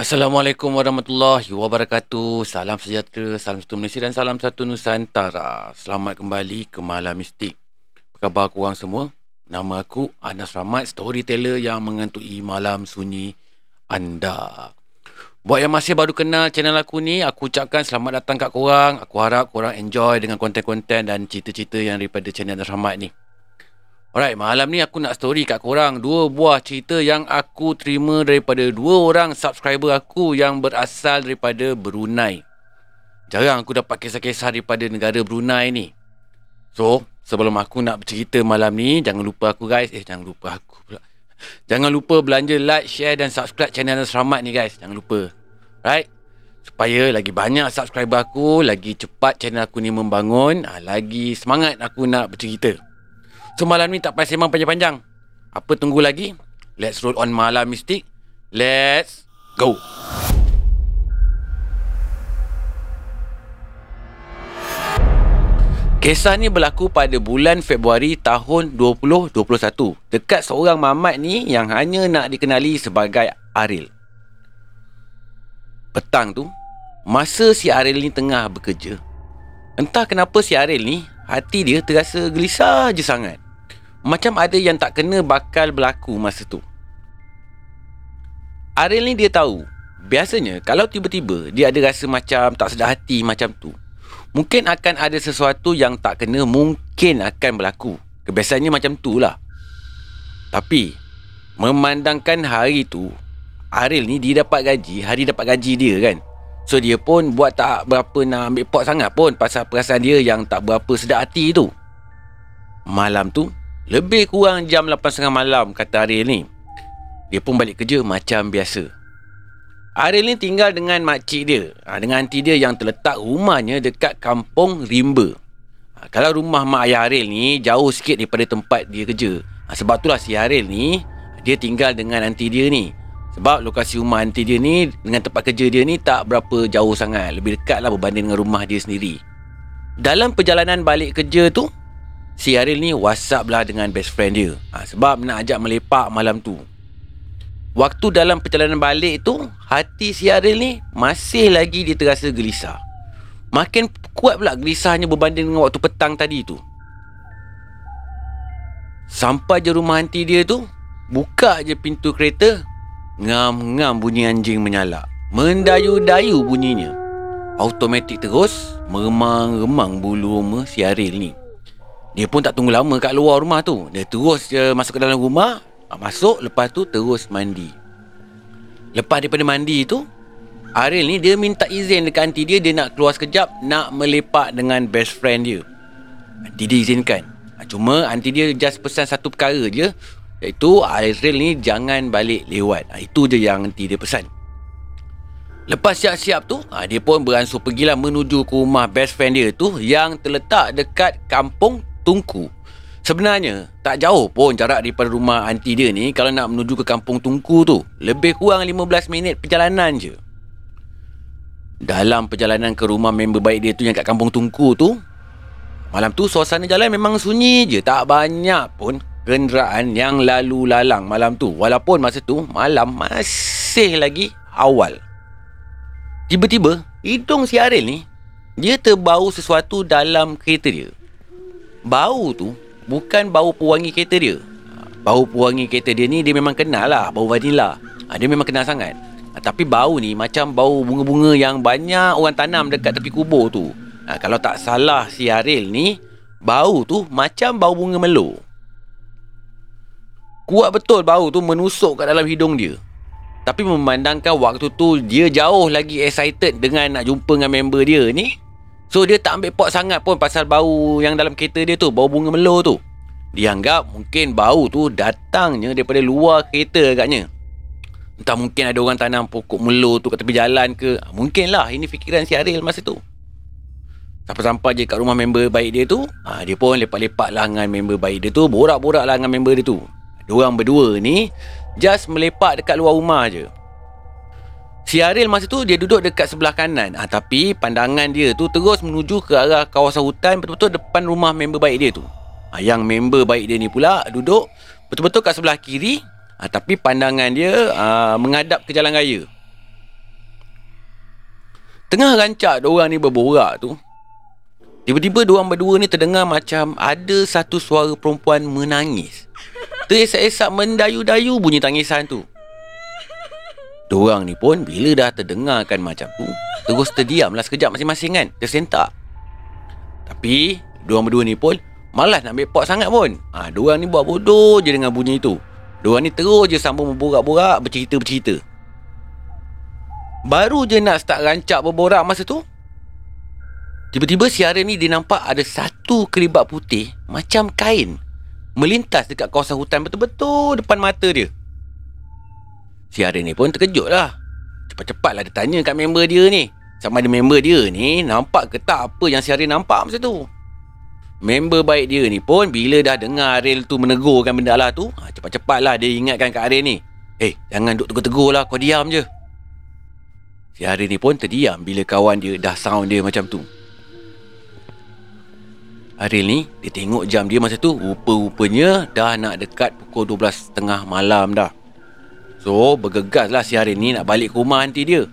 Assalamualaikum warahmatullahi wabarakatuh. Salam sejahtera, salam satu Malaysia dan salam satu Nusantara. Selamat kembali ke Malam Mistik. Apa khabar korang semua? Nama aku Anas Rahmat, storyteller yang mengantui malam sunyi anda. Buat yang masih baru kenal channel aku ni, aku ucapkan selamat datang kat korang. Aku harap korang enjoy dengan konten-konten dan cerita-cerita yang daripada channel Anas Rahmat ni. Alright, malam ni aku nak story kat korang dua buah cerita yang aku terima daripada dua orang subscriber aku yang berasal daripada Brunei. Jarang aku dapat kisah-kisah daripada negara Brunei ni. So, sebelum aku nak bercerita malam ni, jangan lupa aku guys. Eh, jangan lupa aku pula. Jangan lupa belanja like, share dan subscribe channel Selamat ni guys. Jangan lupa. Right? Supaya lagi banyak subscriber aku, lagi cepat channel aku ni membangun, ah, lagi semangat aku nak bercerita. So malam ni tak payah sembang panjang-panjang. Apa tunggu lagi? Let's roll on malam mistik. Let's go. Kisah ni berlaku pada bulan Februari tahun 2021 dekat seorang mamat ni yang hanya nak dikenali sebagai Aril. Petang tu, masa si Aril ni tengah bekerja, entah kenapa si Aril ni hati dia terasa gelisah je sangat. Macam ada yang tak kena bakal berlaku masa tu. Ariel ni dia tahu. Biasanya kalau tiba-tiba dia ada rasa macam tak sedar hati macam tu. Mungkin akan ada sesuatu yang tak kena mungkin akan berlaku. Kebiasaannya macam tu lah. Tapi memandangkan hari tu Ariel ni dia dapat gaji, hari dapat gaji dia kan. So dia pun buat tak berapa nak ambil pot sangat pun pasal perasaan dia yang tak berapa sedar hati tu. Malam tu lebih kurang jam 8.30 malam kata Ariel ni. Dia pun balik kerja macam biasa. Ariel ni tinggal dengan makcik dia. Ha, dengan aunty dia yang terletak rumahnya dekat kampung Rimba. Ha, kalau rumah mak ayah Ariel ni jauh sikit daripada tempat dia kerja. Ha, sebab itulah si Ariel ni dia tinggal dengan aunty dia ni. Sebab lokasi rumah aunty dia ni dengan tempat kerja dia ni tak berapa jauh sangat. Lebih dekat lah berbanding dengan rumah dia sendiri. Dalam perjalanan balik kerja tu, si Aril ni whatsapp lah dengan best friend dia. Ha, sebab nak ajak melepak malam tu. Waktu dalam perjalanan balik tu, hati si Aril ni masih lagi dia terasa gelisah. Makin kuat pula gelisahnya berbanding dengan waktu petang tadi tu. Sampai je rumah hanti dia tu, buka je pintu kereta, ngam-ngam bunyi anjing menyala. Mendayu-dayu bunyinya. Automatik terus meremang-remang bulu roma si Aril ni. Dia pun tak tunggu lama kat luar rumah tu. Dia terus je masuk ke dalam rumah. Ah, masuk, lepas tu terus mandi. Lepas daripada mandi tu, Aril ni dia minta izin dekat aunty dia. Dia nak keluar sekejap, nak melepak dengan best friend dia. Aunty dia izinkan. Ah, cuma aunty dia just pesan satu perkara je. Iaitu Aril ni jangan balik lewat. Ah, itu je yang aunty dia pesan. Lepas siap-siap tu, dia pun beransur pergilah menuju ke rumah best friend dia tu yang terletak dekat kampung Tungku. Sebenarnya, tak jauh pun jarak daripada rumah anti dia ni kalau nak menuju ke kampung Tungku tu. Lebih kurang 15 minit perjalanan je. Dalam perjalanan ke rumah member baik dia tu yang kat kampung Tungku tu, malam tu suasana jalan memang sunyi je. Tak banyak pun kenderaan yang lalu lalang malam tu. Walaupun masa tu malam masih lagi awal. Tiba-tiba, hidung si Aril ni, dia terbau sesuatu dalam kereta dia. Bau tu bukan bau pewangi kereta dia. Bau pewangi kereta dia ni dia memang kenal lah bau vanila. Ha, dia memang kenal sangat. Ha, tapi bau ni macam bau bunga-bunga yang banyak orang tanam dekat tepi kubur tu. Ha, kalau tak salah si Aril ni, bau tu macam bau bunga melo. Kuat betul bau tu menusuk kat dalam hidung dia. Tapi memandangkan waktu tu dia jauh lagi excited dengan nak jumpa dengan member dia ni, So dia tak ambil pot sangat pun pasal bau yang dalam kereta dia tu, bau bunga melo tu. Dia anggap mungkin bau tu datangnya daripada luar kereta agaknya. Entah mungkin ada orang tanam pokok melo tu kat tepi jalan ke. Mungkinlah ini fikiran si Aril masa tu. Sampai-sampai je kat rumah member baik dia tu, ha, dia pun lepak-lepak lah dengan member baik dia tu, borak-borak lah dengan member dia tu. Diorang berdua ni, just melepak dekat luar rumah je. Si Aril masa tu dia duduk dekat sebelah kanan. Ha, Tapi pandangan dia tu terus menuju ke arah kawasan hutan Betul-betul depan rumah member baik dia tu. Ha, Yang member baik dia ni pula duduk betul-betul kat sebelah kiri. Ha, Tapi pandangan dia ha, menghadap ke jalan raya. Tengah rancak orang ni berborak tu Tiba-tiba diorang berdua ni terdengar macam Ada satu suara perempuan menangis. Teresak-esak mendayu-dayu bunyi tangisan tu Diorang ni pun bila dah terdengarkan macam tu Terus terdiamlah sekejap masing-masing kan? Tersentak. Tapi Diorang berdua ni pun Malas nak ambil pot sangat pun. Ha, Diorang ni buat bodoh je dengan bunyi itu Diorang ni terus je sambung berborak-borak Bercerita-bercerita. Baru je nak start rancak berborak masa tu Tiba-tiba si Arif ni dia nampak ada satu kelibat putih Macam kain Melintas dekat kawasan hutan betul-betul depan mata dia Si Arif ni pun terkejut lah. Cepat-cepat lah dia tanya kat member dia ni. Sama ada member dia ni Nampak ke tak apa yang si Arif nampak masa tu? Member baik dia ni pun Bila dah dengar Arif tu menegurkan benda lah tu ha, Cepat-cepat lah dia ingatkan kat Arif ni. Eh jangan duk tegur-tegur lah kau diam je. Si Arif ni pun terdiam bila kawan dia dah sound dia macam tu. Arif ni, dia tengok jam dia masa tu, rupa-rupanya dah nak dekat pukul 12.30 malam dah. So, bergegas lah si Arif ni nak balik ke rumah aunty dia.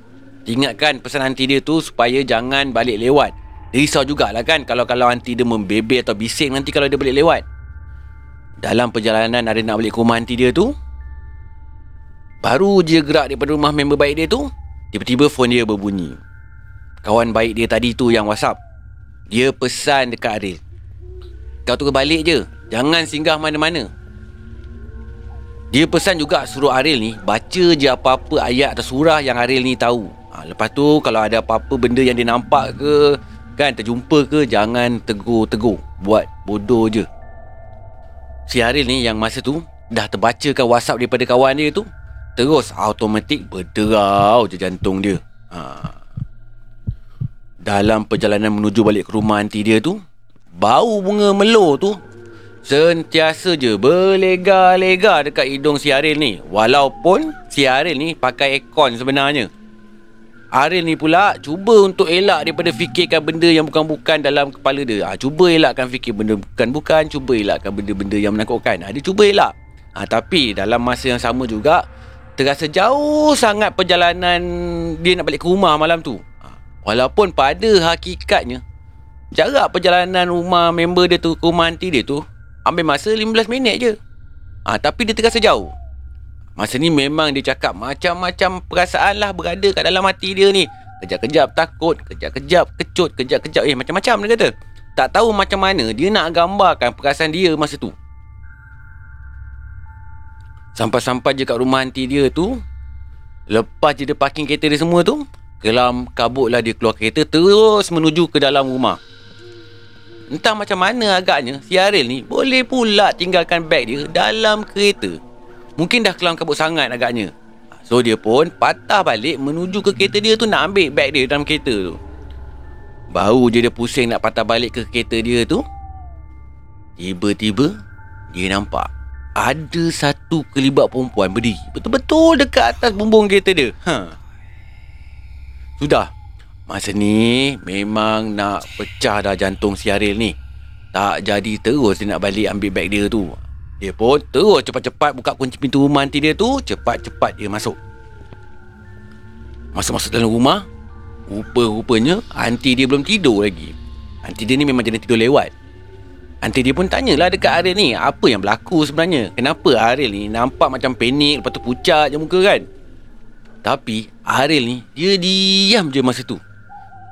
Ingatkan pesan aunty dia tu supaya jangan balik lewat. Dia risau jugalah kan kalau-kalau aunty dia membebel atau bising nanti kalau dia balik lewat. Dalam perjalanan Arif nak balik ke rumah aunty dia tu, baru je gerak daripada rumah member baik dia tu, Tiba-tiba phone dia berbunyi. Kawan baik dia tadi tu yang WhatsApp. Dia pesan dekat Aril. Kau tu balik je. Jangan singgah mana-mana. Dia pesan juga suruh Aril ni baca je apa-apa ayat atau surah yang Aril ni tahu. Ha, lepas tu kalau ada apa-apa benda yang dia nampak ke, kan terjumpa ke, jangan tegur-tegur. Buat bodoh je. Si Aril ni yang masa tu dah terbacakan WhatsApp daripada kawan dia tu, Terus automatik berderau je jantung dia. Ha. Dalam perjalanan menuju balik ke rumah aunty dia tu, bau bunga melo tu sentiasa je berlega-lega dekat hidung si Aril ni. Walaupun si Aril ni pakai aircon sebenarnya. Aril ni pula cuba untuk elak daripada fikirkan benda yang bukan-bukan dalam kepala dia. Ha, cuba elakkan fikir benda bukan-bukan, cuba elakkan benda-benda yang menakutkan. Ha, dia cuba elak. Ha, tapi dalam masa yang sama juga, terasa jauh sangat perjalanan dia nak balik ke rumah malam tu. Ha, walaupun pada hakikatnya, jarak perjalanan rumah member dia tu ke rumah aunty dia tu ambil masa 15 minit je. Ha, tapi dia terasa jauh. Masa ni memang dia cakap macam-macam perasaan lah berada kat dalam hati dia ni. Kejap-kejap takut, kejap-kejap kecut, kejap-kejap eh macam-macam dia kata. Tak tahu macam mana dia nak gambarkan perasaan dia masa tu. Sampai-sampai je kat rumah aunty dia tu Lepas je dia parking kereta dia semua tu Kelam kabut lah dia keluar kereta Terus menuju ke dalam rumah Entah macam mana agaknya Si Aril ni boleh pula tinggalkan beg dia Dalam kereta Mungkin dah kelam kabut sangat agaknya So dia pun patah balik Menuju ke kereta dia tu Nak ambil beg dia dalam kereta tu Baru je dia pusing nak patah balik ke kereta dia tu Tiba-tiba Dia nampak ada satu kelibat perempuan berdiri betul-betul dekat atas bumbung kereta dia. Ha. Sudah. Masa ni memang nak pecah dah jantung si Aril ni. Tak jadi terus dia nak balik ambil beg dia tu. Dia pun terus cepat-cepat buka kunci pintu rumah nanti dia tu. Cepat-cepat dia masuk. Masuk-masuk dalam rumah. Rupa-rupanya aunty dia belum tidur lagi. Aunty dia ni memang jenis tidur lewat. Nanti dia pun tanyalah dekat Aril ni Apa yang berlaku sebenarnya Kenapa Aril ni nampak macam panik Lepas tu pucat je muka kan Tapi Aril ni Dia diam je masa tu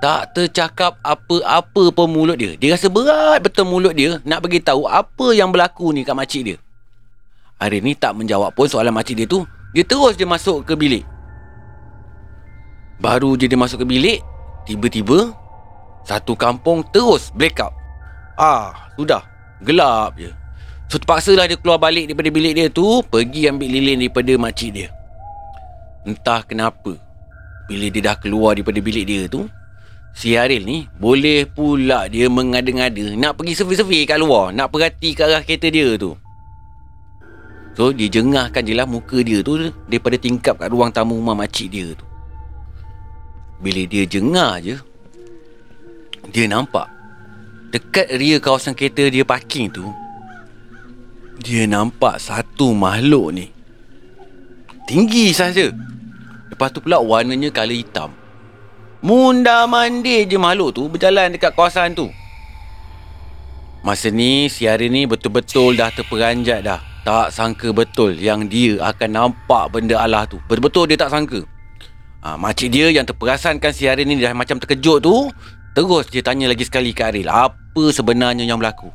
Tak tercakap apa-apa pun mulut dia Dia rasa berat betul mulut dia Nak bagi tahu apa yang berlaku ni kat makcik dia Aril ni tak menjawab pun soalan makcik dia tu Dia terus je masuk ke bilik Baru je dia masuk ke bilik Tiba-tiba Satu kampung terus blackout Ah, sudah. Gelap je. So terpaksalah dia keluar balik daripada bilik dia tu, pergi ambil lilin daripada makcik dia. Entah kenapa. Bila dia dah keluar daripada bilik dia tu, si Aril ni boleh pula dia mengada-ngada nak pergi survey-survey kat luar, nak perhati ke arah kereta dia tu. So dia jengahkan je lah muka dia tu daripada tingkap kat ruang tamu rumah makcik dia tu. Bila dia jengah je, dia nampak Dekat rear kawasan kereta dia parking tu Dia nampak satu makhluk ni Tinggi saja Lepas tu pula warnanya color hitam Munda mandi je makhluk tu berjalan dekat kawasan tu. Masa ni si Aril ni betul-betul dah terperanjat dah. Tak sangka betul yang dia akan nampak benda Allah tu. Betul-betul dia tak sangka. Ha, makcik dia yang terperasankan si Aril ni dah macam terkejut tu. Terus dia tanya lagi sekali ke Aril. Apa sebenarnya yang berlaku?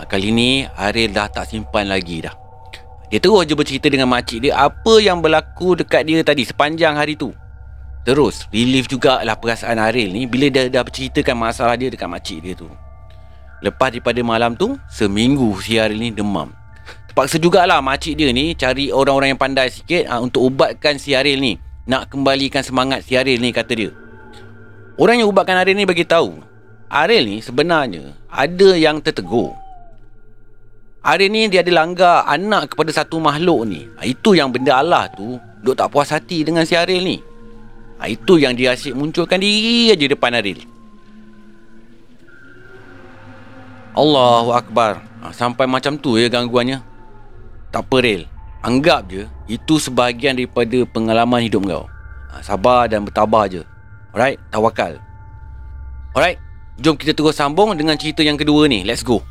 Ha, kali ni Aril dah tak simpan lagi dah. Dia terus je bercerita dengan makcik dia apa yang berlaku dekat dia tadi sepanjang hari tu. Terus relief jugalah perasaan Aril ni bila dia dah berceritakan masalah dia dekat makcik dia tu. Lepas daripada malam tu, seminggu si Aril ni demam. Terpaksa jugalah makcik dia ni cari orang-orang yang pandai sikit ha, untuk ubatkan si Aril ni. Nak kembalikan semangat si Aril ni kata dia. Orang yang ubatkan Aril ni bagi tahu, Aril ni sebenarnya ada yang tertegur. Aril ni dia ada langgar anak kepada satu makhluk ni. Ha, itu yang benda Allah tu duk tak puas hati dengan si Aril ni. Ha, itu yang dia asyik munculkan diri aja depan Aril. Allahu Akbar. Ha, sampai macam tu ya gangguannya. Tak apa Ril. Anggap je itu sebahagian daripada pengalaman hidup kau. Ha, sabar dan bertabah je. Alright? Tawakal. Alright? Jom kita terus sambung dengan cerita yang kedua ni. Let's go.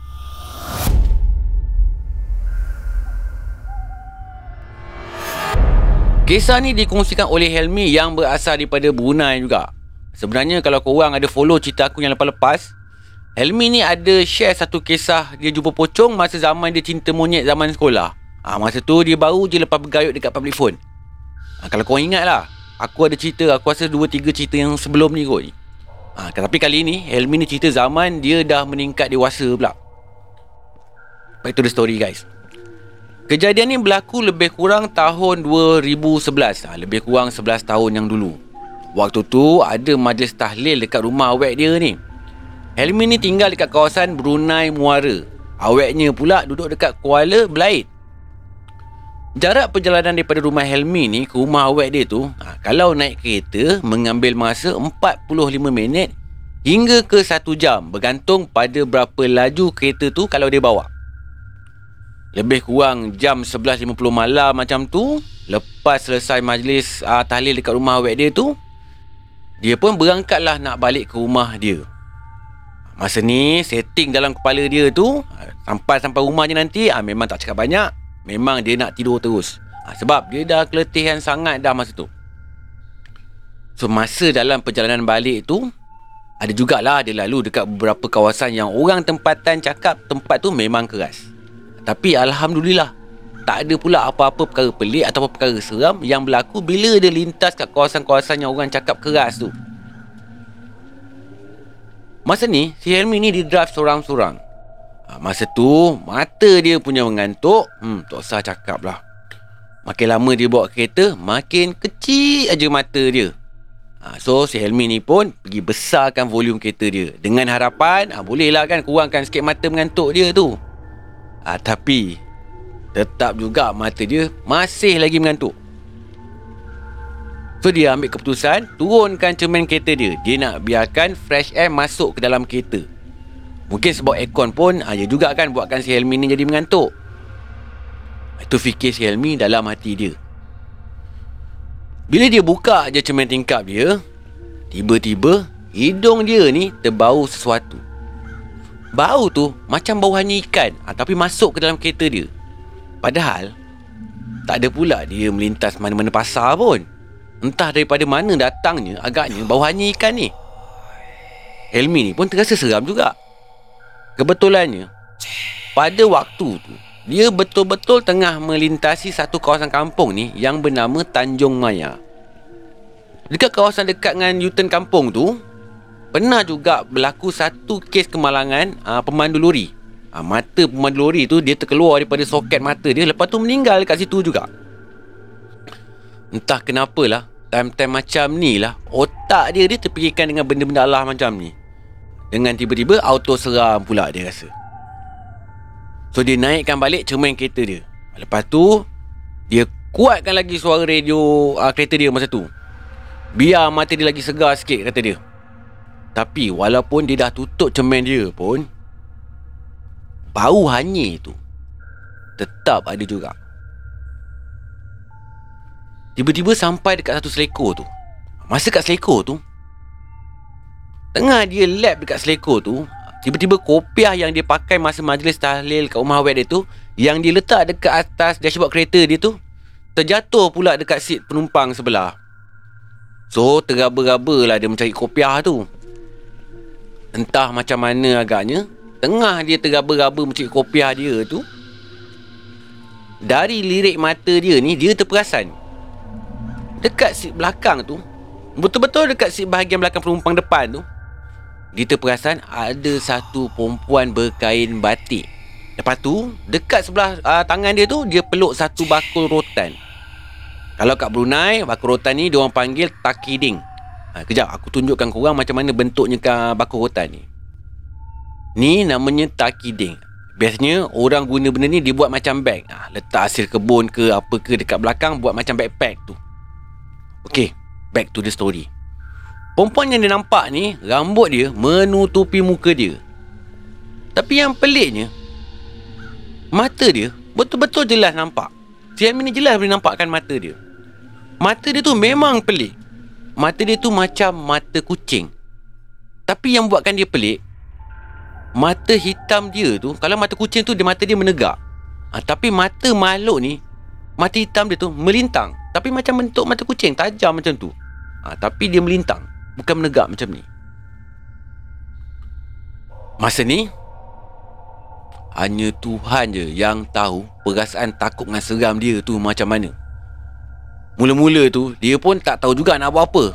Kisah ni dikongsikan oleh Helmi yang berasal daripada Brunei juga. Sebenarnya kalau korang ada follow cerita aku yang lepas-lepas, Helmi ni ada share satu kisah dia jumpa pocong masa zaman dia cinta monyet zaman sekolah. Ha, masa tu dia baru je lepas bergayut dekat public phone. Ha, kalau kau ingat lah, aku ada cerita, aku rasa 2-3 cerita yang sebelum ni kot. Ha, tapi kali ni, Helmi ni cerita zaman dia dah meningkat dewasa pula. Back to the story guys. Kejadian ni berlaku lebih kurang tahun 2011. Ha, lebih kurang 11 tahun yang dulu. Waktu tu ada majlis tahlil dekat rumah awek dia ni. Helmi ni tinggal dekat kawasan Brunei Muara. Aweknya pula duduk dekat Kuala Belait. Jarak perjalanan daripada rumah Helmi ni ke rumah awek dia tu, ha, kalau naik kereta mengambil masa 45 minit hingga ke 1 jam bergantung pada berapa laju kereta tu kalau dia bawa. Lebih kurang jam 11.50 malam macam tu, lepas selesai majlis uh, tahlil dekat rumah awek dia tu, dia pun berangkatlah nak balik ke rumah dia. Masa ni setting dalam kepala dia tu Sampai-sampai rumah je nanti ha, Memang tak cakap banyak. Memang dia nak tidur terus. Ha, Sebab dia dah keletihan sangat dah masa tu. So masa dalam perjalanan balik tu Ada jugalah dia lalu dekat beberapa kawasan Yang orang tempatan cakap tempat tu memang keras Tapi Alhamdulillah Tak ada pula apa-apa perkara pelik Atau perkara seram Yang berlaku bila dia lintas kat kawasan-kawasan Yang orang cakap keras tu Masa ni, si Helmi ni di drive seorang-seorang. Ha, masa tu, mata dia punya mengantuk. Hmm, tak usah cakap lah. Makin lama dia bawa kereta, makin kecil aja mata dia. Ha, so, si Helmi ni pun pergi besarkan volume kereta dia. Dengan harapan, ha, bolehlah kan kurangkan sikit mata mengantuk dia tu. Ha, tapi, tetap juga mata dia masih lagi mengantuk. So dia ambil keputusan Turunkan cermin kereta dia. Dia nak biarkan fresh air masuk ke dalam kereta. Mungkin sebab aircon pun ha, Dia juga kan buatkan si Helmi ni jadi mengantuk. Itu fikir si Helmi dalam hati dia. Bila dia buka je cermin tingkap dia Tiba-tiba Hidung dia ni terbau sesuatu Bau tu macam bau hanya ikan ha, Tapi masuk ke dalam kereta dia. Padahal Tak ada pula dia melintas mana-mana pasar pun. Entah daripada mana datangnya Agaknya bau hanya ikan ni. Helmi ni pun terasa seram juga. Kebetulannya Pada waktu tu Dia betul-betul tengah melintasi Satu kawasan kampung ni Yang bernama Tanjung Maya. Dekat kawasan dekat dengan Newton kampung tu Pernah juga berlaku satu kes kemalangan uh, Pemandu lori. Uh, Mata pemandu lori tu Dia terkeluar daripada soket mata dia Lepas tu meninggal dekat situ juga. Entah kenapalah Time-time macam ni lah Otak dia dia terfikirkan dengan benda-benda Allah macam ni. Dengan tiba-tiba auto seram pula dia rasa. So dia naikkan balik cermin kereta dia. Lepas tu Dia kuatkan lagi suara radio uh, kereta dia masa tu. Biar mata dia lagi segar sikit kata dia Tapi walaupun dia dah tutup cermin dia pun Bau hanyir tu Tetap ada juga. Tiba-tiba sampai dekat satu selekor tu. Masa kat selekor tu Tengah dia lap dekat selekor tu Tiba-tiba kopiah yang dia pakai masa majlis tahlil kat rumah awet dia tu Yang dia letak dekat atas dashboard kereta dia tu Terjatuh pula dekat seat penumpang sebelah. So tergaba-gaba lah dia mencari kopiah tu Entah macam mana agaknya Tengah dia tergaba-gaba mencari kopiah dia tu Dari lirik mata dia ni Dia terperasan. Dekat seat belakang tu Betul-betul dekat seat bahagian belakang penumpang depan tu Dia terperasan ada satu perempuan berkain batik. Lepas tu Dekat sebelah uh, tangan dia tu Dia peluk satu bakul rotan. Kalau kat Brunei Bakul rotan ni Diorang panggil takiding ha, Kejap aku tunjukkan korang Macam mana bentuknya bakul rotan ni. Ni namanya takiding. Biasanya orang guna benda ni Dia buat macam bag ha, Letak hasil kebun ke Apa ke dekat belakang Buat macam backpack tu. Okay Back to the story. Perempuan yang dia nampak ni Rambut dia Menutupi muka dia. Tapi yang peliknya Mata dia Betul-betul jelas nampak. Si Amin ni jelas boleh nampakkan mata dia. Mata dia tu memang pelik Mata dia tu macam mata kucing. Tapi yang buatkan dia pelik Mata hitam dia tu Kalau mata kucing tu dia Mata dia menegak. Ha, Tapi mata makhluk ni Mata hitam dia tu melintang. Tapi macam bentuk mata kucing Tajam macam tu. Ha, Tapi dia melintang Bukan menegak macam ni. Masa ni Hanya Tuhan je yang tahu Perasaan takut dengan seram dia tu macam mana Mula-mula tu Dia pun tak tahu juga nak buat apa.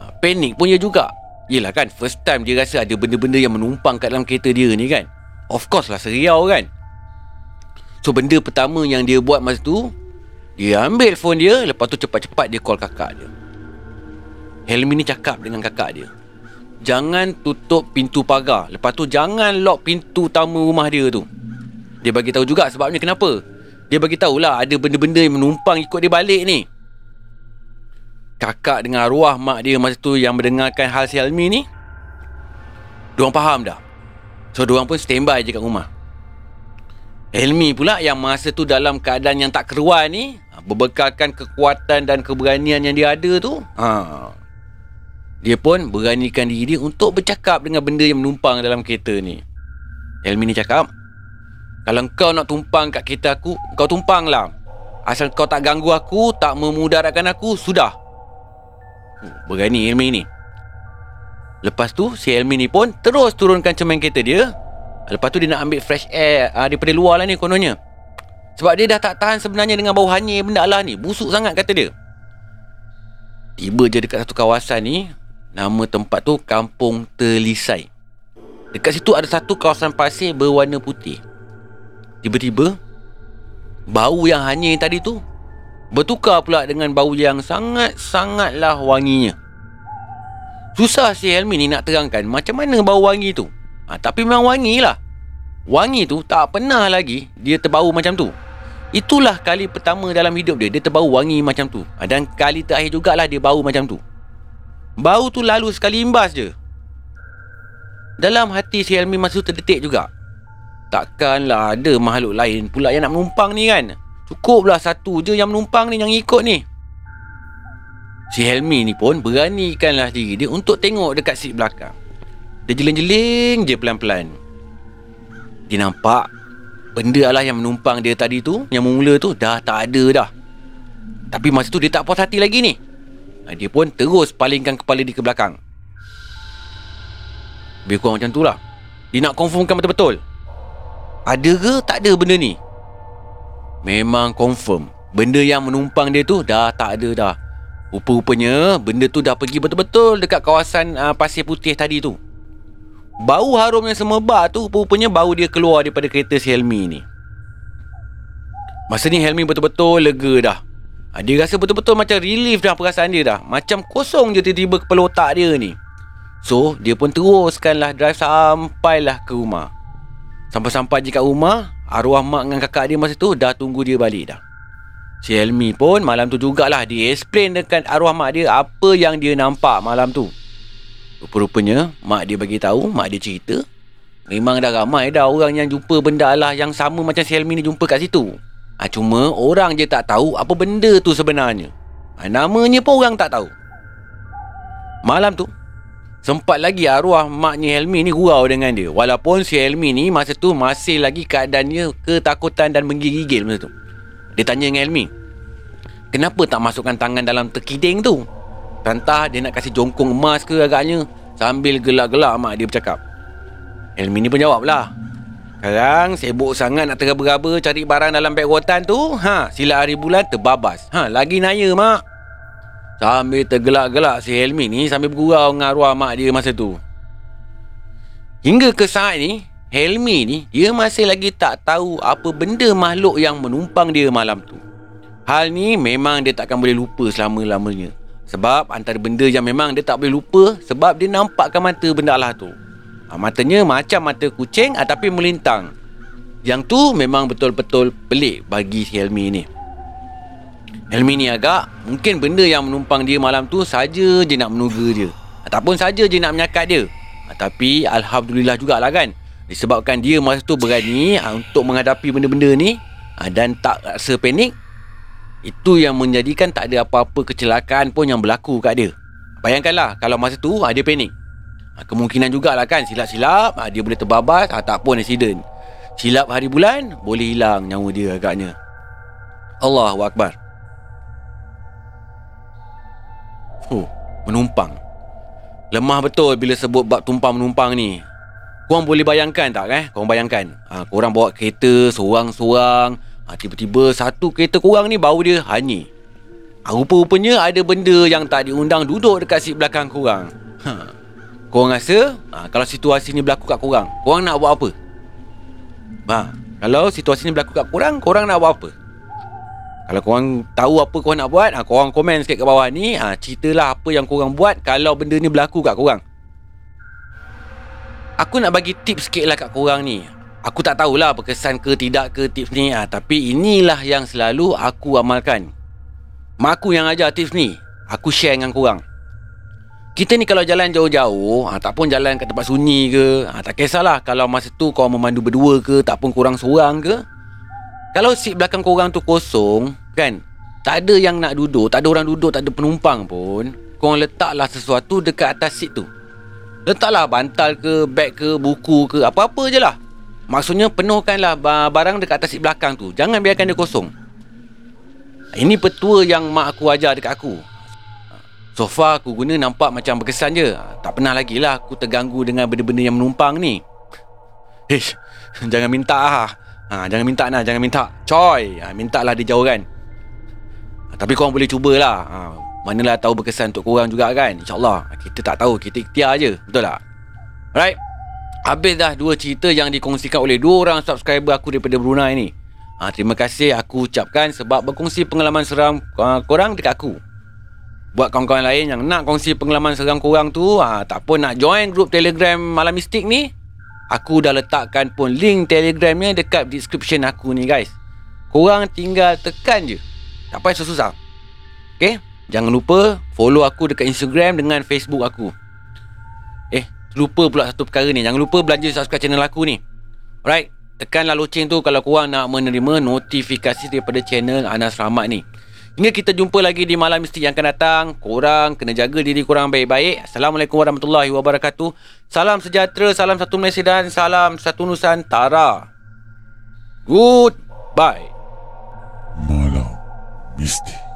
Ha, Panik pun dia juga. Yelah kan First time dia rasa ada benda-benda yang menumpang kat dalam kereta dia ni kan. Of course lah seriau kan. So benda pertama yang dia buat masa tu Dia ambil phone dia Lepas tu cepat-cepat dia call kakak dia. Helmi ni cakap dengan kakak dia Jangan tutup pintu pagar. Lepas tu jangan lock pintu tamu rumah dia tu. Dia bagi tahu juga sebabnya kenapa. Dia bagi tahulah ada benda-benda yang menumpang ikut dia balik ni kakak dengan arwah mak dia masa tu yang mendengarkan hal si Helmi ni Diorang faham dah. So diorang pun standby je kat rumah. Helmi pula yang masa tu dalam keadaan yang tak keruan ni ha, Berbekalkan kekuatan dan keberanian yang dia ada tu ha, Dia pun beranikan diri dia untuk bercakap dengan benda yang menumpang dalam kereta ni. Helmi ni cakap Kalau kau nak tumpang kat kereta aku Kau tumpang lah Asal kau tak ganggu aku Tak memudaratkan aku Sudah Berani Helmi ni. Lepas tu si Helmi ni pun Terus turunkan cermin kereta dia. Lepas tu dia nak ambil fresh air uh, Daripada luar lah ni kononnya. Sebab dia dah tak tahan sebenarnya Dengan bau hanyir benda lah ni. Busuk sangat kata dia. Tiba je dekat satu kawasan ni Nama tempat tu Kampung Telisai Dekat situ ada satu kawasan pasir berwarna putih. Tiba-tiba Bau yang hanyir tadi tu Bertukar pula dengan bau yang sangat-sangatlah wanginya. Susah si Helmi ni nak terangkan macam mana bau wangi tu. Ha, Tapi memang wangi lah Wangi tu tak pernah lagi dia terbau macam tu. Itulah kali pertama dalam hidup dia Dia terbau wangi macam tu. Ha, Dan kali terakhir jugalah dia bau macam tu. Bau tu lalu sekali imbas je. Dalam hati si Helmi masa tu terdetik juga. Takkanlah ada makhluk lain pula yang nak menumpang ni kan Cukuplah satu je yang menumpang ni yang ikut ni. Si Helmi ni pun beranikanlah diri dia untuk tengok dekat seat belakang. Dia jeling-jeling je pelan-pelan. Dia nampak benda lah yang menumpang dia tadi tu, yang mula tu dah tak ada dah. Tapi masa tu dia tak puas hati lagi ni. Ha, dia pun terus palingkan kepala dia ke belakang. Lebih kurang macam tu lah. Dia nak confirmkan betul-betul. Ada ke tak ada benda ni? Memang confirm. Benda yang menumpang dia tu dah tak ada dah. Rupa-rupanya benda tu dah pergi betul-betul dekat kawasan uh, pasir putih tadi tu. Bau harum yang semerbak tu rupa-rupanya bau dia keluar daripada kereta si Helmi ni. Masa ni Helmi betul-betul lega dah. Ha, Dia rasa betul-betul macam relief dah perasaan dia dah. Macam kosong je tiba-tiba kepala otak dia ni. So dia pun teruskanlah drive sampailah ke rumah. Sampai-sampai je kat rumah Arwah mak dengan kakak dia masa tu dah tunggu dia balik dah. Si Helmi pun malam tu jugalah dia explain dekat arwah mak dia apa yang dia nampak malam tu. Rupa-rupanya mak dia bagi tahu, mak dia cerita, memang dah ramai dah orang yang jumpa benda Allah yang sama macam si Helmi ni jumpa kat situ. Ha, cuma orang je tak tahu apa benda tu sebenarnya. Ha, namanya pun orang tak tahu. Malam tu, Sempat lagi arwah maknya Helmi ni gurau dengan dia. Walaupun si Helmi ni masa tu masih lagi keadaannya ketakutan dan menggigil masa tu. Dia tanya dengan Helmi. Kenapa tak masukkan tangan dalam terkiding tu? Tantah dia nak kasih jongkong emas ke agaknya. Sambil gelak-gelak mak dia bercakap. Helmi ni pun jawab lah. Sekarang sibuk sangat nak teraba-raba cari barang dalam beg rotan tu. Ha, sila hari bulan terbabas. Ha, lagi naya mak. Sambil tergelak-gelak si Helmi ni sambil bergurau dengan arwah mak dia masa tu. Hingga ke saat ni, Helmi ni dia masih lagi tak tahu apa benda makhluk yang menumpang dia malam tu. Hal ni memang dia takkan boleh lupa selama-lamanya. Sebab antara benda yang memang dia tak boleh lupa sebab dia nampakkan mata benda Allah tu. Ha, matanya macam mata kucing ha, tapi melintang. Yang tu memang betul-betul pelik bagi si Helmi ni. Helmi ni agak mungkin benda yang menumpang dia malam tu saja je nak menuga dia. Ataupun saja je nak menyakat dia. Ha, tapi Alhamdulillah jugalah kan. Disebabkan dia masa tu berani ha, untuk menghadapi benda-benda ni ha, dan tak rasa panik. Itu yang menjadikan tak ada apa-apa kecelakaan pun yang berlaku kat dia. Bayangkanlah kalau masa tu dia panik. Kemungkinan jugalah kan silap-silap dia boleh terbabas ataupun accident. Silap hari bulan boleh hilang nyawa dia agaknya. Allahu Akbar. Oh, menumpang. Lemah betul bila sebut bab tumpang menumpang ni. Korang boleh bayangkan tak eh? Korang bayangkan. Ha, korang bawa kereta seorang-seorang. Ha, tiba-tiba satu kereta korang ni bau dia hanyir. Ha, rupa-rupanya ada benda yang tak diundang duduk dekat seat belakang korang. Ha. Korang rasa ha, Kalau situasi ni berlaku kat korang Korang nak buat apa? Ha, kalau situasi ni berlaku kat korang Korang nak buat apa? Kalau korang tahu apa korang nak buat ha, Korang komen sikit kat bawah ni ha, Ceritalah apa yang korang buat Kalau benda ni berlaku kat korang. Aku nak bagi tips sikit lah kat korang ni. Aku tak tahulah berkesan ke tidak ke tips ni ha, Tapi inilah yang selalu aku amalkan. Mak aku yang ajar tips ni. Aku share dengan korang. Kita ni kalau jalan jauh-jauh ha, Tak pun jalan kat tempat sunyi ke ha, Tak kisahlah Kalau masa tu kau memandu berdua ke Tak pun kurang seorang ke Kalau seat belakang korang tu kosong Kan? Tak ada yang nak duduk Tak ada orang duduk Tak ada penumpang pun Korang letaklah sesuatu dekat atas seat tu. Letaklah bantal ke Beg ke Buku ke Apa-apa je lah. Maksudnya penuhkanlah barang dekat atas seat belakang tu. Jangan biarkan dia kosong. Ini petua yang mak aku ajar dekat aku. So far aku guna nampak macam berkesan je. Tak pernah lagi lah aku terganggu dengan benda-benda yang menumpang ni. Ish, jangan minta lah ha, Jangan minta nak, jangan minta. Coy, ha, minta lah dijauhkan ha, Tapi korang boleh cubalah. Ha, Manalah tahu berkesan untuk korang juga kan. InsyaAllah, kita tak tahu, kita ikhtiar je Betul tak? Alright. Habis dah dua cerita yang dikongsikan oleh dua orang subscriber aku daripada Brunei ni. Ha, Terima kasih aku ucapkan sebab berkongsi pengalaman seram uh, korang dekat aku. Buat kawan-kawan lain yang nak kongsi pengalaman seram korang tu ha, Tak pun nak join grup telegram Malam Mistik ni Aku dah letakkan pun link telegramnya dekat description aku ni guys. Korang tinggal tekan je. Tak payah susah-susah. Okay Jangan lupa follow aku dekat Instagram dengan Facebook aku. Eh Lupa pula satu perkara ni. Jangan lupa belanja subscribe channel aku ni. Alright? Tekanlah loceng tu kalau korang nak menerima notifikasi daripada channel Anas Rahmat ni Hingga kita jumpa lagi di malam mistik yang akan datang. Korang kena jaga diri korang baik-baik. Assalamualaikum warahmatullahi wabarakatuh. Salam sejahtera, salam satu Malaysia dan salam satu Nusantara. Goodbye. Malam mistik.